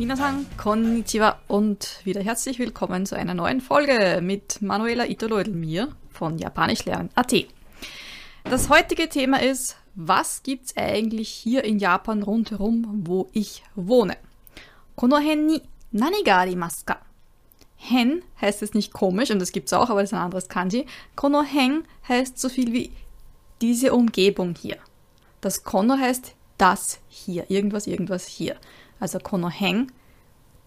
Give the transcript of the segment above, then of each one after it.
Minasan, konnichiwa und wieder herzlich willkommen zu einer neuen Folge mit Manuela Itolo mir von Japanischlernen.at. Das heutige Thema ist, was gibt's eigentlich hier in Japan rundherum, wo ich wohne? Kono hen ni nani ga arimasu ka? Hen heißt es nicht komisch, und das gibt's auch, aber das ist ein anderes Kanji. Kono hen heißt so viel wie diese Umgebung hier. Das Kono heißt das hier, irgendwas, irgendwas hier. Also Kono hen,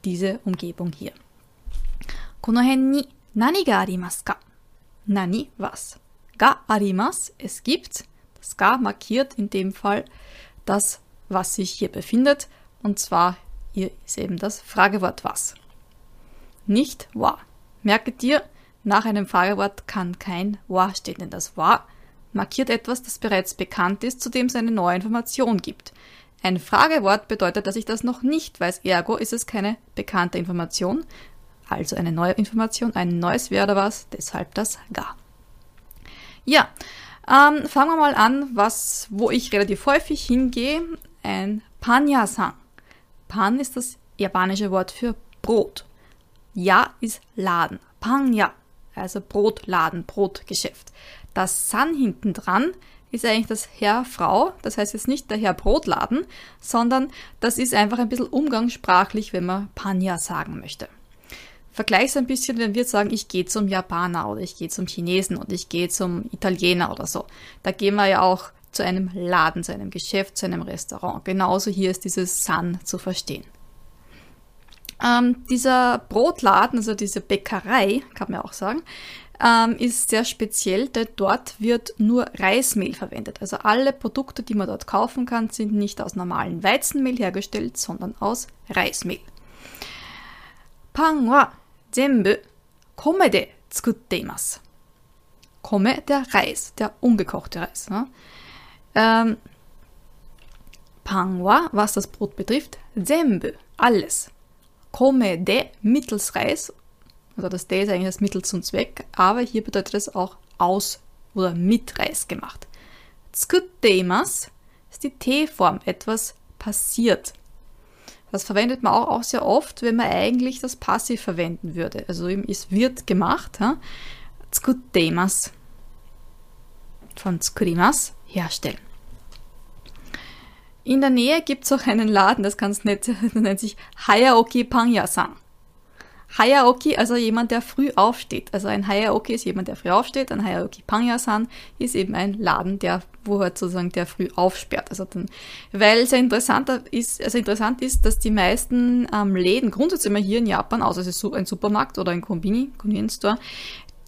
diese Umgebung hier. Kono hen ni nani ga arimasu ka? Nani, was? Ga arimas, es gibt. Das ga markiert in dem Fall das, was sich hier befindet. Und zwar hier ist eben das Fragewort was nicht wa. Merke dir, nach einem Fragewort kann kein wa stehen, denn das wa markiert etwas, das bereits bekannt ist, zu dem es eine neue Information gibt. Ein Fragewort bedeutet, dass ich das noch nicht weiß, ergo ist es keine bekannte Information, also eine neue Information, ein neues Wer oder was, deshalb das ga. Ja, ähm, fangen wir mal an, was, wo ich relativ häufig hingehe, ein Panya-san. Pan ist das japanische Wort für Brot. Ja ist Laden. Pangya, also Brotladen, Brotgeschäft. Das San hinten dran ist eigentlich das Herr Frau, das heißt jetzt nicht der Herr Brotladen, sondern das ist einfach ein bisschen umgangssprachlich, wenn man Panya sagen möchte. Vergleich's ein bisschen, wenn wir sagen, ich gehe zum Japaner oder ich gehe zum Chinesen oder ich gehe zum Italiener oder so. Da gehen wir ja auch zu einem Laden, zu einem Geschäft, zu einem Restaurant. Genauso hier ist dieses San zu verstehen. Ähm, dieser Brotladen, also diese Bäckerei, kann man auch sagen, ähm, ist sehr speziell, denn dort wird nur Reismehl verwendet. Also alle Produkte, die man dort kaufen kann, sind nicht aus normalem Weizenmehl hergestellt, sondern aus Reismehl. Pan wa zenbu kome de tsukutte. Kome, der Reis, der ungekochte Reis. Ne? Ähm, Pan wa, was das Brot betrifft, zenbu, alles komme de mittels Reis. Also das de ist eigentlich das Mittel zum Zweck, aber hier bedeutet es auch aus oder mit Reis gemacht. Tsukutteimas ist die T-Form, etwas passiert. Das verwendet man auch, auch sehr oft, wenn man eigentlich das Passiv verwenden würde. Also es wird gemacht. Ja? Von tsukurimas herstellen. In der Nähe gibt es auch einen Laden, das ganz nett, der nennt sich Hayaoki Panya-san. Hayaoki, also jemand, der früh aufsteht. Also ein Hayaoki ist jemand, der früh aufsteht. Ein Hayaoki Panya-san ist eben ein Laden, der, wo halt sozusagen der früh aufsperrt. Also dann, weil sehr interessant ist, also interessant ist, dass die meisten ähm, Läden, grundsätzlich immer hier in Japan, außer es ist ein Supermarkt oder ein Kombini, Convenience Store,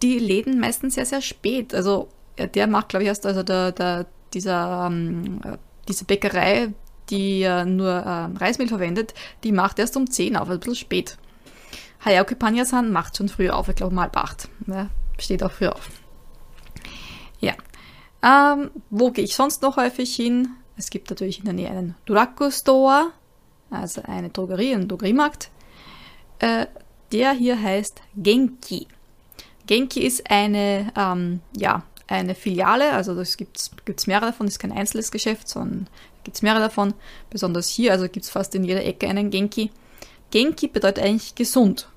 die Läden meistens sehr, sehr spät. Also der macht, glaube ich, erst, also der, der, dieser ähm, diese Bäckerei, die ja nur äh, Reismehl verwendet, die macht erst um 10 auf, also ein bisschen spät. Hayaoki Panyasan macht schon früh auf, ich glaube mal halb 8. Ja, steht auch früh auf. Ja. Ähm, wo gehe ich sonst noch häufig hin? Es gibt natürlich in der Nähe einen Duraku Store, also eine Drogerie, einen Drogeriemarkt. Äh, der hier heißt Genki. Genki ist eine, ähm, ja, eine Filiale, also das gibt es mehrere davon, das ist kein einzelnes Geschäft, sondern gibt es mehrere davon, besonders hier, also gibt es fast in jeder Ecke einen Genki. Genki bedeutet eigentlich gesund.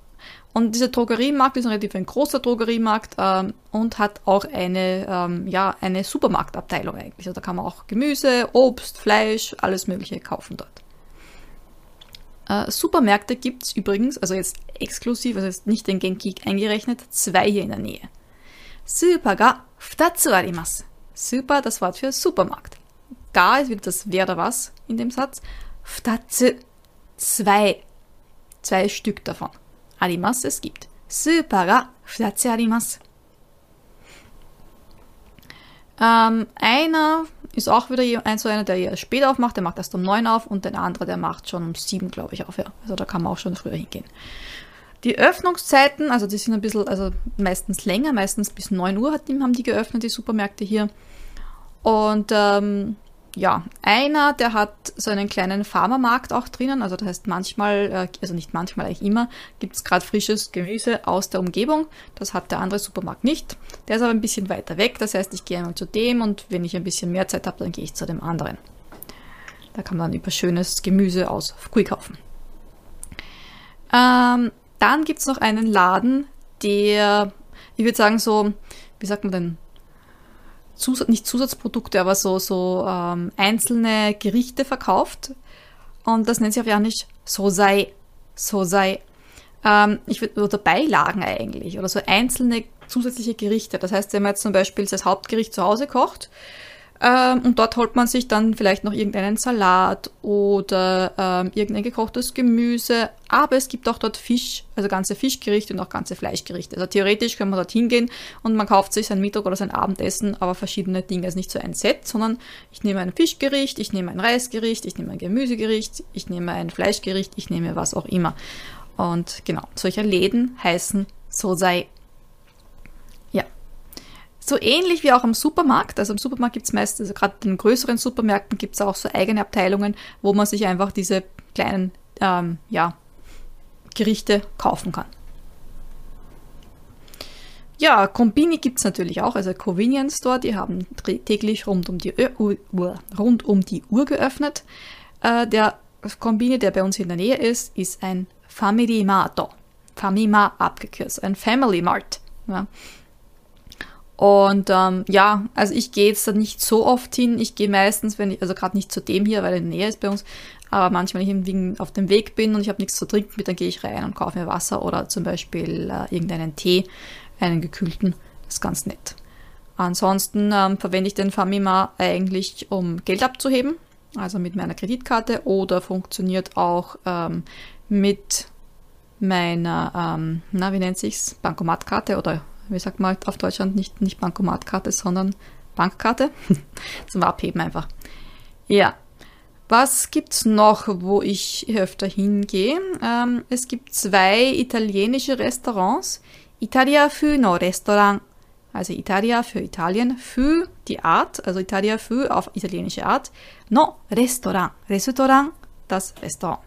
Und dieser Drogeriemarkt ist ein relativ ein großer Drogeriemarkt ähm, und hat auch eine, ähm, ja, eine Supermarktabteilung eigentlich. Also da kann man auch Gemüse, Obst, Fleisch, alles Mögliche kaufen dort. Äh, Supermärkte gibt es übrigens, also jetzt exklusiv, also jetzt nicht den Genki eingerechnet, zwei hier in der Nähe. Super ga futatsu arimasu. Super, das Wort für Supermarkt. Ga ist wieder das wer oder was in dem Satz. Futatsu, zwei zwei Stück davon. Arimas, es gibt. Super ga flatze arimas. Ähm, einer ist auch wieder ein, so einer, der eher später aufmacht, der macht erst um neun auf und der andere, der macht schon um sieben, glaube ich, auf. Ja. Also da kann man auch schon früher hingehen. Die Öffnungszeiten, also die sind ein bisschen, also meistens länger, meistens bis 9 Uhr haben die geöffnet, die Supermärkte hier. Und ähm, ja, einer, der hat so einen kleinen Farmermarkt auch drinnen. Also das heißt manchmal, äh, also nicht manchmal, eigentlich immer, gibt es gerade frisches Gemüse aus der Umgebung. Das hat der andere Supermarkt nicht. Der ist aber ein bisschen weiter weg. Das heißt, ich gehe einmal zu dem und wenn ich ein bisschen mehr Zeit habe, dann gehe ich zu dem anderen. Da kann man über schönes Gemüse aus Fukui kaufen. Ähm, dann gibt es noch einen Laden, der, ich würde sagen, so, wie sagt man denn, Zusatz, nicht Zusatzprodukte, aber so, so ähm, einzelne Gerichte verkauft. Und das nennt sich auf Japanisch Sosai. Sosai. Ähm, ich würde, oder Beilagen eigentlich, oder so einzelne zusätzliche Gerichte. Das heißt, wenn man jetzt zum Beispiel das Hauptgericht zu Hause kocht, ähm, und dort holt man sich dann vielleicht noch irgendeinen Salat oder ähm, irgendein gekochtes Gemüse. Aber es gibt auch dort Fisch, also ganze Fischgerichte und auch ganze Fleischgerichte. Also theoretisch kann man dort hingehen und man kauft sich sein Mittag oder sein Abendessen, aber verschiedene Dinge. Also nicht so ein Set, sondern ich nehme ein Fischgericht, ich nehme ein Reisgericht, ich nehme ein Gemüsegericht, ich nehme ein Fleischgericht, ich nehme was auch immer. Und genau, solche Läden heißen Sosai so ähnlich wie auch im Supermarkt. Also im Supermarkt gibt es meist, also gerade in größeren Supermärkten gibt es auch so eigene Abteilungen, wo man sich einfach diese kleinen ähm, ja, Gerichte kaufen kann. Ja, Kombini gibt es natürlich auch, also Convenience Store, die haben täglich rund um die, Uhr, rund um die Uhr geöffnet. Äh, der Kombini, der bei uns in der Nähe ist, ist ein Family Marto. Famima abgekürzt, ein Family Mart. Ja. Und ähm, ja, also ich gehe jetzt nicht so oft hin. Ich gehe meistens, wenn ich, also gerade nicht zu dem hier, weil er in der Nähe ist bei uns, aber manchmal, wenn ich auf dem Weg bin und ich habe nichts zu trinken dann gehe ich rein und kaufe mir Wasser oder zum Beispiel äh, irgendeinen Tee, einen gekühlten. Das ist ganz nett. Ansonsten ähm, verwende ich den Famima eigentlich, um Geld abzuheben, also mit meiner Kreditkarte oder funktioniert auch ähm, mit meiner, ähm, na, wie nennt sich's, Bankomatkarte oder wie sagt man auf Deutschland, nicht, nicht Bankomatkarte, sondern Bankkarte zum Abheben einfach. Ja. Was gibt's noch, wo ich öfter hingehe? Ähm, es gibt zwei italienische Restaurants. Italia für no Restaurant. Also Italia für Italien, für die Art, also Italia für auf italienische Art. No Restaurant. Restaurant, das Restaurant.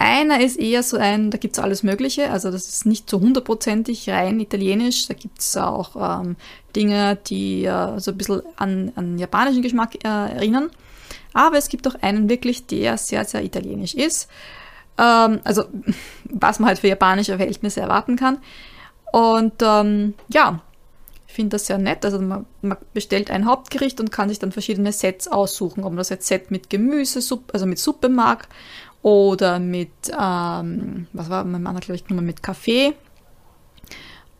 Einer ist eher so ein, da gibt's alles Mögliche, also das ist nicht so hundertprozentig rein italienisch, da gibt's auch ähm, Dinge, die äh, so ein bisschen an, an japanischen Geschmack äh, erinnern. Aber es gibt auch einen wirklich, der sehr, sehr italienisch ist. Ähm, also was man halt für japanische Verhältnisse erwarten kann. Und ähm, ja, ich finde das sehr nett. Also man, man, bestellt ein Hauptgericht und kann sich dann verschiedene Sets aussuchen, ob man das jetzt Set mit Gemüse, also mit Suppe mag oder mit, ähm, was war mein Mann glaube ich genommen mit Kaffee.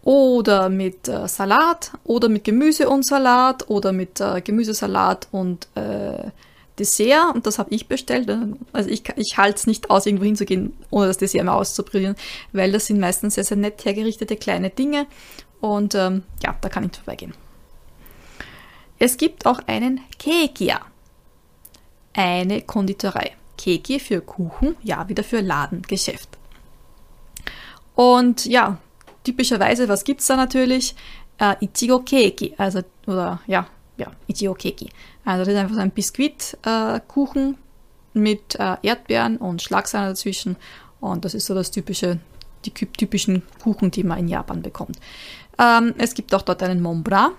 Oder mit äh, Salat. Oder mit Gemüse und Salat. Oder mit äh, Gemüsesalat und äh, Dessert. Und das habe ich bestellt. Also ich, ich halte es nicht aus, irgendwo hinzugehen, ohne das Dessert mal auszuprobieren, weil das sind meistens sehr, sehr nett hergerichtete kleine Dinge. Und ähm, ja, da kann ich vorbeigehen. Es gibt auch einen Kekia, eine Konditorei. Keki für Kuchen, ja, wieder für Ladengeschäft. Und ja, typischerweise, was gibt es da natürlich? Äh, Ichigo Keki, also, oder ja, ja, Ichigo Keki. Also das ist einfach so ein Biskuitkuchen äh, mit äh, Erdbeeren und Schlagsahne dazwischen. Und das ist so das typische, die typischen Kuchen, die man in Japan bekommt. Ähm, es gibt auch dort einen Mont Blanc,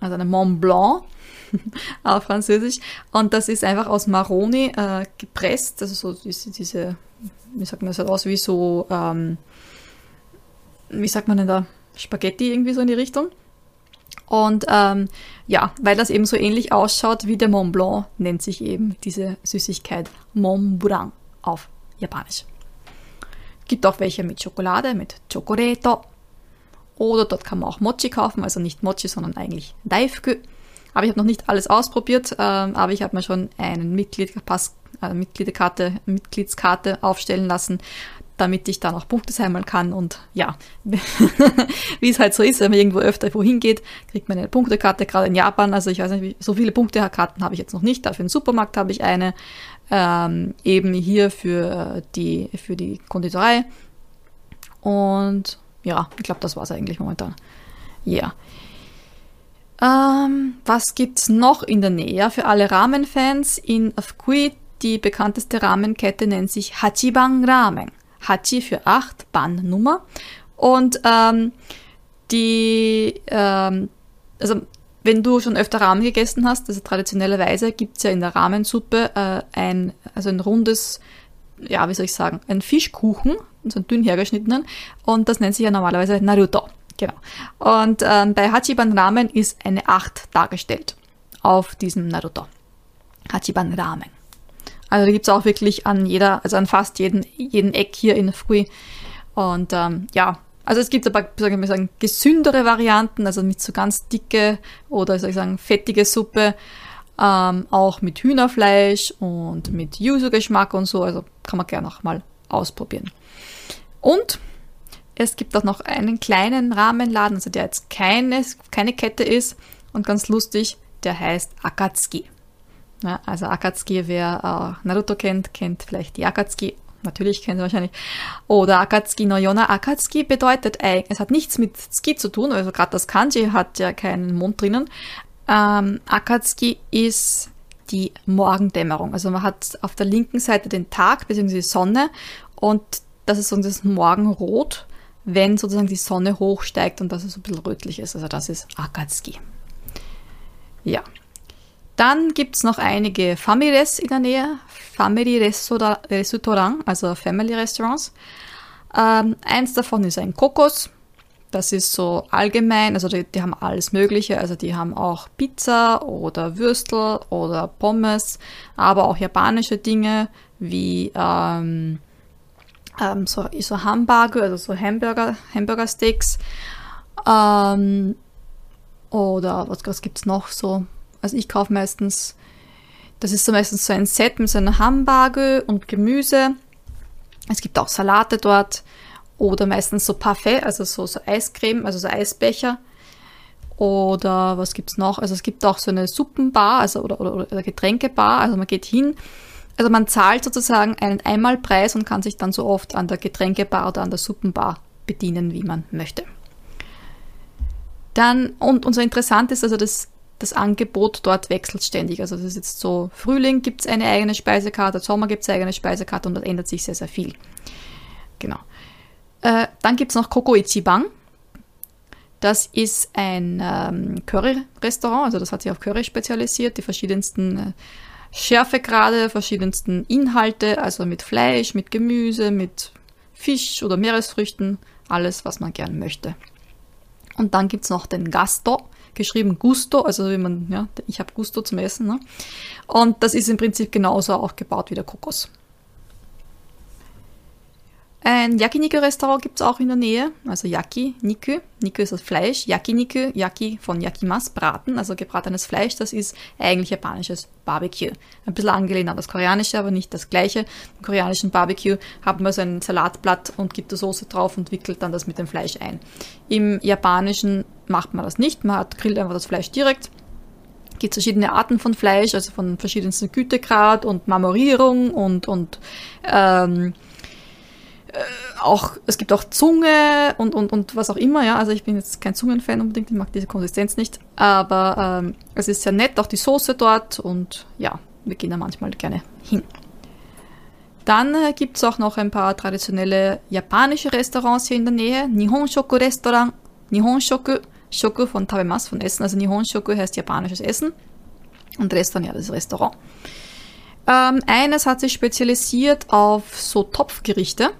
also einen Mont Blanc auf Französisch. Und das ist einfach aus Maroni äh, gepresst, also so diese, diese, wie sagt man das, halt aus wie so, ähm, wie sagt man denn da, Spaghetti irgendwie so in die Richtung. Und ähm, ja, weil das eben so ähnlich ausschaut wie der Mont Blanc, nennt sich eben diese Süßigkeit Mont Blanc auf Japanisch. Gibt auch welche mit Schokolade, mit Chocoreto. Oder dort kann man auch Mochi kaufen, also nicht Mochi, sondern eigentlich Daifku. Aber ich habe noch nicht alles ausprobiert, ähm, aber ich habe mir schon einen Mitgliedpass, äh, Mitgliederkarte, Mitgliedskarte aufstellen lassen, damit ich dann auch Punkte sammeln kann. Und ja, wie es halt so ist, wenn man irgendwo öfter wohin geht, kriegt man eine Punktekarte, gerade in Japan. Also ich weiß nicht, wie, so viele Punktekarten habe ich jetzt noch nicht. Dafür im Supermarkt habe ich eine. Ähm, eben hier für die, für die Konditorei. Und ja, ich glaube, das war es eigentlich momentan. Ja. Yeah. Ähm, was gibt's noch in der Nähe? Für alle Ramen-Fans in Fukui, die bekannteste Ramenkette nennt sich Hachibang Ramen. Hachi für 8, Ban Nummer. Und ähm, die, ähm, also wenn du schon öfter Ramen gegessen hast, also traditionellerweise gibt es ja in der Ramensuppe äh, ein, also ein rundes, ja, wie soll ich sagen, ein Fischkuchen, so dünn hergeschnittenen, und das nennt sich ja normalerweise Naruto. Genau. Und ähm, bei Hachiban Ramen ist eine 8 dargestellt auf diesem Naruto. Hachiban Ramen. Also da gibt es auch wirklich an jeder, also an fast jeden, jeden Eck hier in Fui. Und ähm, ja, also es gibt aber, sagen wir sagen, gesündere Varianten, also mit so ganz dicke oder soll ich sagen, fettige Suppe, ähm, auch mit Hühnerfleisch und mit Yuzu-Geschmack und so. Also kann man gerne auch mal ausprobieren. Und es gibt auch noch einen kleinen Rahmenladen, also der jetzt keine, keine Kette ist und ganz lustig, der heißt Akatsuki. Ja, also Akatsuki, wer äh, Naruto kennt, kennt vielleicht die Akatsuki. Natürlich kennt ihr wahrscheinlich. Oder Akatsuki no Yona. Akatsuki bedeutet es hat nichts mit Ski zu tun, also gerade das Kanji hat ja keinen Mond drinnen. Ähm, Akatsuki ist die Morgendämmerung. Also man hat auf der linken Seite den Tag bzw. Sonne und das ist so das Morgenrot wenn sozusagen die Sonne hochsteigt und dass es so ein bisschen rötlich ist. Also das ist Akatsuki. Ja. Dann gibt es noch einige Families in der Nähe. Family Restaurant, also Family Restaurants. Ähm, eins davon ist ein Kokos. Das ist so allgemein, also die, die, haben alles Mögliche. Also die haben auch Pizza oder Würstel oder Pommes, aber auch japanische Dinge wie ähm, ähm, so, so Hamburger, also so Hamburger, Hamburger Steaks. Ähm, oder was, was gibt es noch so? Also ich kaufe meistens, das ist so meistens so ein Set mit so einem Hamburger und Gemüse. Es gibt auch Salate dort. Oder meistens so Parfait, also so, so Eiscreme, also so Eisbecher. Oder was gibt es noch? Also es gibt auch so eine Suppenbar, also oder, oder, oder Getränkebar. Also man geht hin, also man zahlt sozusagen einen Einmalpreis und kann sich dann so oft an der Getränkebar oder an der Suppenbar bedienen, wie man möchte. Dann, und, und so interessant ist also, das, das Angebot dort wechselt ständig. Also das ist jetzt so, Frühling gibt es eine eigene Speisekarte, Sommer gibt es eine eigene Speisekarte und das ändert sich sehr, sehr viel. Genau. Äh, dann gibt es noch Coco Ichiban. Das ist ein ähm, Curry-Restaurant, also das hat sich auf Curry spezialisiert, die verschiedensten äh, Schärfegrade verschiedensten Inhalte, also mit Fleisch, mit Gemüse, mit Fisch oder Meeresfrüchten, alles, was man gern möchte. Und dann gibt es noch den Gasto, geschrieben Gusto, also wie man, ja, ich habe Gusto zum Essen. Ne? Und das ist im Prinzip genauso auch gebaut wie der Kokos. Ein Yakiniku-Restaurant gibt es auch in der Nähe, also Yaki, Niku. Ist das Fleisch, Yakiniku, Yaki von Yakimas, Braten, also gebratenes Fleisch, das ist eigentlich japanisches Barbecue. Ein bisschen angelehnt an das koreanische, aber nicht das gleiche. Im koreanischen Barbecue hat man so ein Salatblatt und gibt die Soße drauf und wickelt dann das mit dem Fleisch ein. Im japanischen macht man das nicht, man hat, grillt einfach das Fleisch direkt. Es gibt verschiedene Arten von Fleisch, also von verschiedensten Gütegrad und Marmorierung und, und ähm, äh, auch, es gibt auch Zunge und, und, und was auch immer, ja. Also ich bin jetzt kein Zungenfan unbedingt, ich mag diese Konsistenz nicht. Aber ähm, es ist sehr nett, auch die Soße dort und ja, wir gehen da manchmal gerne hin. Dann äh, gibt es auch noch ein paar traditionelle japanische Restaurants hier in der Nähe. Nihon Shoku Restaurant, Nihon Shoku, von Tabemas, von Essen. Also Nihon Shoku heißt japanisches Essen und Restaurant, ja, das ist Restaurant. Ähm, eines hat sich spezialisiert auf so Topfgerichte.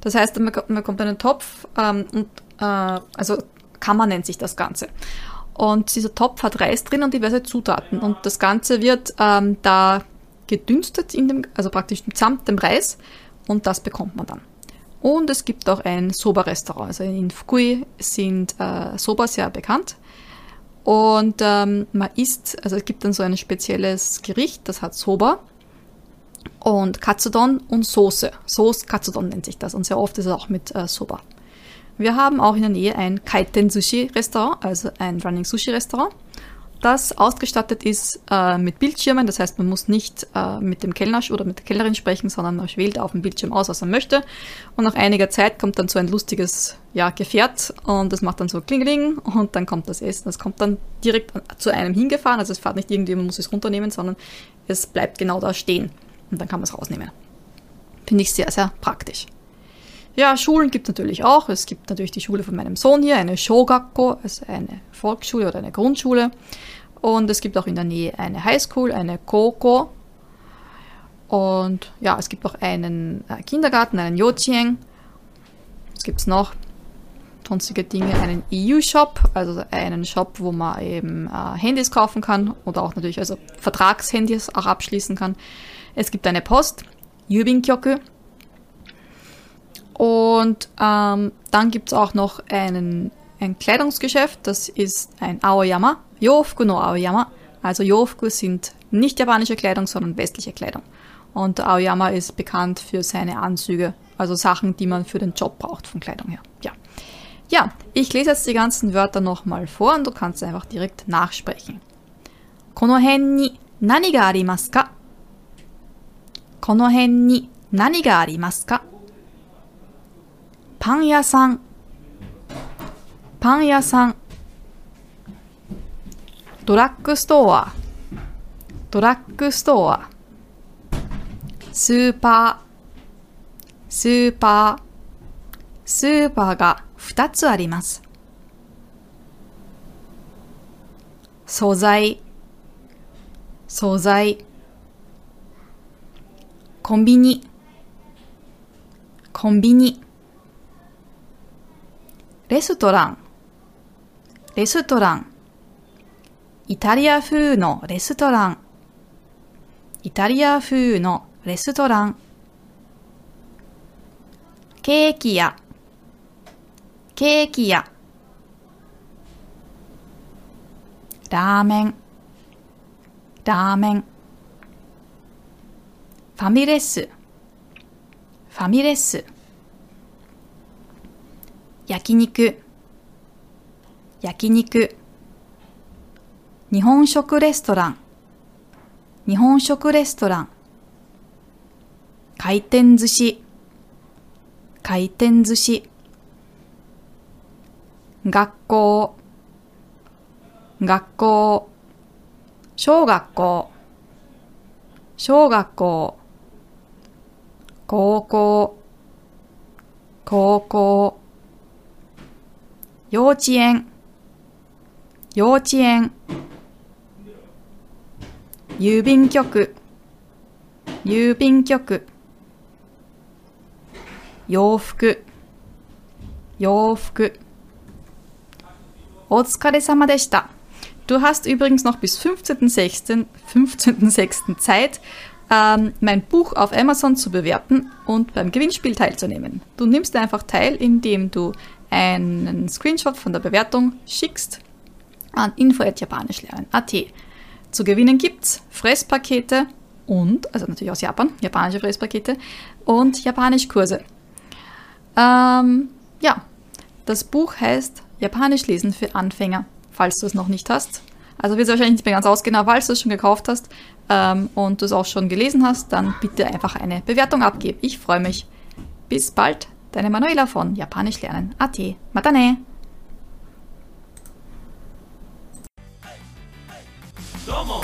Das heißt, man, man kommt in einen Topf ähm, und äh, also Kammer nennt sich das Ganze. Und dieser Topf hat Reis drin und diverse Zutaten. Und das Ganze wird ähm, da gedünstet, in dem, also praktisch samt dem Reis. Und das bekommt man dann. Und es gibt auch ein Soba-Restaurant. Also in Fukui sind äh, Soba sehr bekannt. Und ähm, man isst, also es gibt dann so ein spezielles Gericht, das hat Soba und Katsudon und Soße. Soße Katsudon nennt sich das und sehr oft ist es auch mit äh, Soba. Wir haben auch in der Nähe ein Kaiten Sushi Restaurant, also ein Running Sushi Restaurant, das ausgestattet ist äh, mit Bildschirmen. Das heißt, man muss nicht äh, mit dem Kellner oder mit der Kellnerin sprechen, sondern man wählt auf dem Bildschirm aus, was man möchte. Und nach einiger Zeit kommt dann so ein lustiges ja, Gefährt und das macht dann so Klingeling und dann kommt das Essen. Das kommt dann direkt zu einem hingefahren. Also es fährt nicht irgendwie, man muss es runternehmen, sondern es bleibt genau da stehen und dann kann man es rausnehmen. Finde ich sehr, sehr praktisch. ja, Schulen gibt es natürlich auch. Es gibt natürlich die Schule von meinem Sohn hier, eine Shogakko, also eine Volksschule oder eine Grundschule. Und es gibt auch in der Nähe eine Highschool, eine Koko. Und ja, es gibt auch einen äh, Kindergarten, einen Yochien. Was gibt es noch? Sonstige Dinge, einen EU-Shop, also einen Shop, wo man eben äh, Handys kaufen kann oder auch natürlich also Vertragshandys auch abschließen kann. Es gibt eine Post, Yubinkyoku. Und ähm, dann gibt es auch noch einen, ein Kleidungsgeschäft, das ist ein Aoyama, Yofuku no Aoyama. Also Yofuku sind nicht japanische Kleidung, sondern westliche Kleidung. Und Aoyama ist bekannt für seine Anzüge, also Sachen, die man für den Job braucht von Kleidung her. Ja. Ja, ich lese jetzt die ganzen Wörter nochmal vor und du kannst einfach direkt nachsprechen. この辺に何がありますかこの辺に何がありますかパン屋さん、パン屋さん、ドラッグストア、ドラッグストア、スーパー、スーパー、スーパーが 2つあります。素材、素材、コンビニ、コンビニ、レストラン、レストラン、イタリア風のレストラン、イタリア風のレストラン、ケーキ屋、ケーキ屋、ラーメン、ラーメン、ファミレス、ファミレス、焼肉、焼肉、日本食レストラン、日本食レストラン、回転寿司、回転寿司、学校、学校、小学校、小学校、高校、高校、幼稚園、幼稚園、郵便局、郵便局、洋服、洋服。Otsukaresama deshita. Du hast übrigens noch bis 15.06. 15 Zeit, ähm, mein Buch auf Amazon zu bewerten und beim Gewinnspiel teilzunehmen. Du nimmst einfach teil, indem du einen Screenshot von der Bewertung schickst an info.japanischlernen.at. Zu gewinnen gibt es Fresspakete und, also natürlich aus Japan, japanische Fresspakete und Japanischkurse. Ähm, ja, das Buch heißt Japanisch lesen für Anfänger, falls du es noch nicht hast. Also wird es wahrscheinlich nicht mehr ganz ausgehen, aber falls du es schon gekauft hast ähm, und du es auch schon gelesen hast, dann bitte einfach eine Bewertung abgeben. Ich freue mich. Bis bald, deine Manuela von Japanisch lernen. AT. Matane! Domo.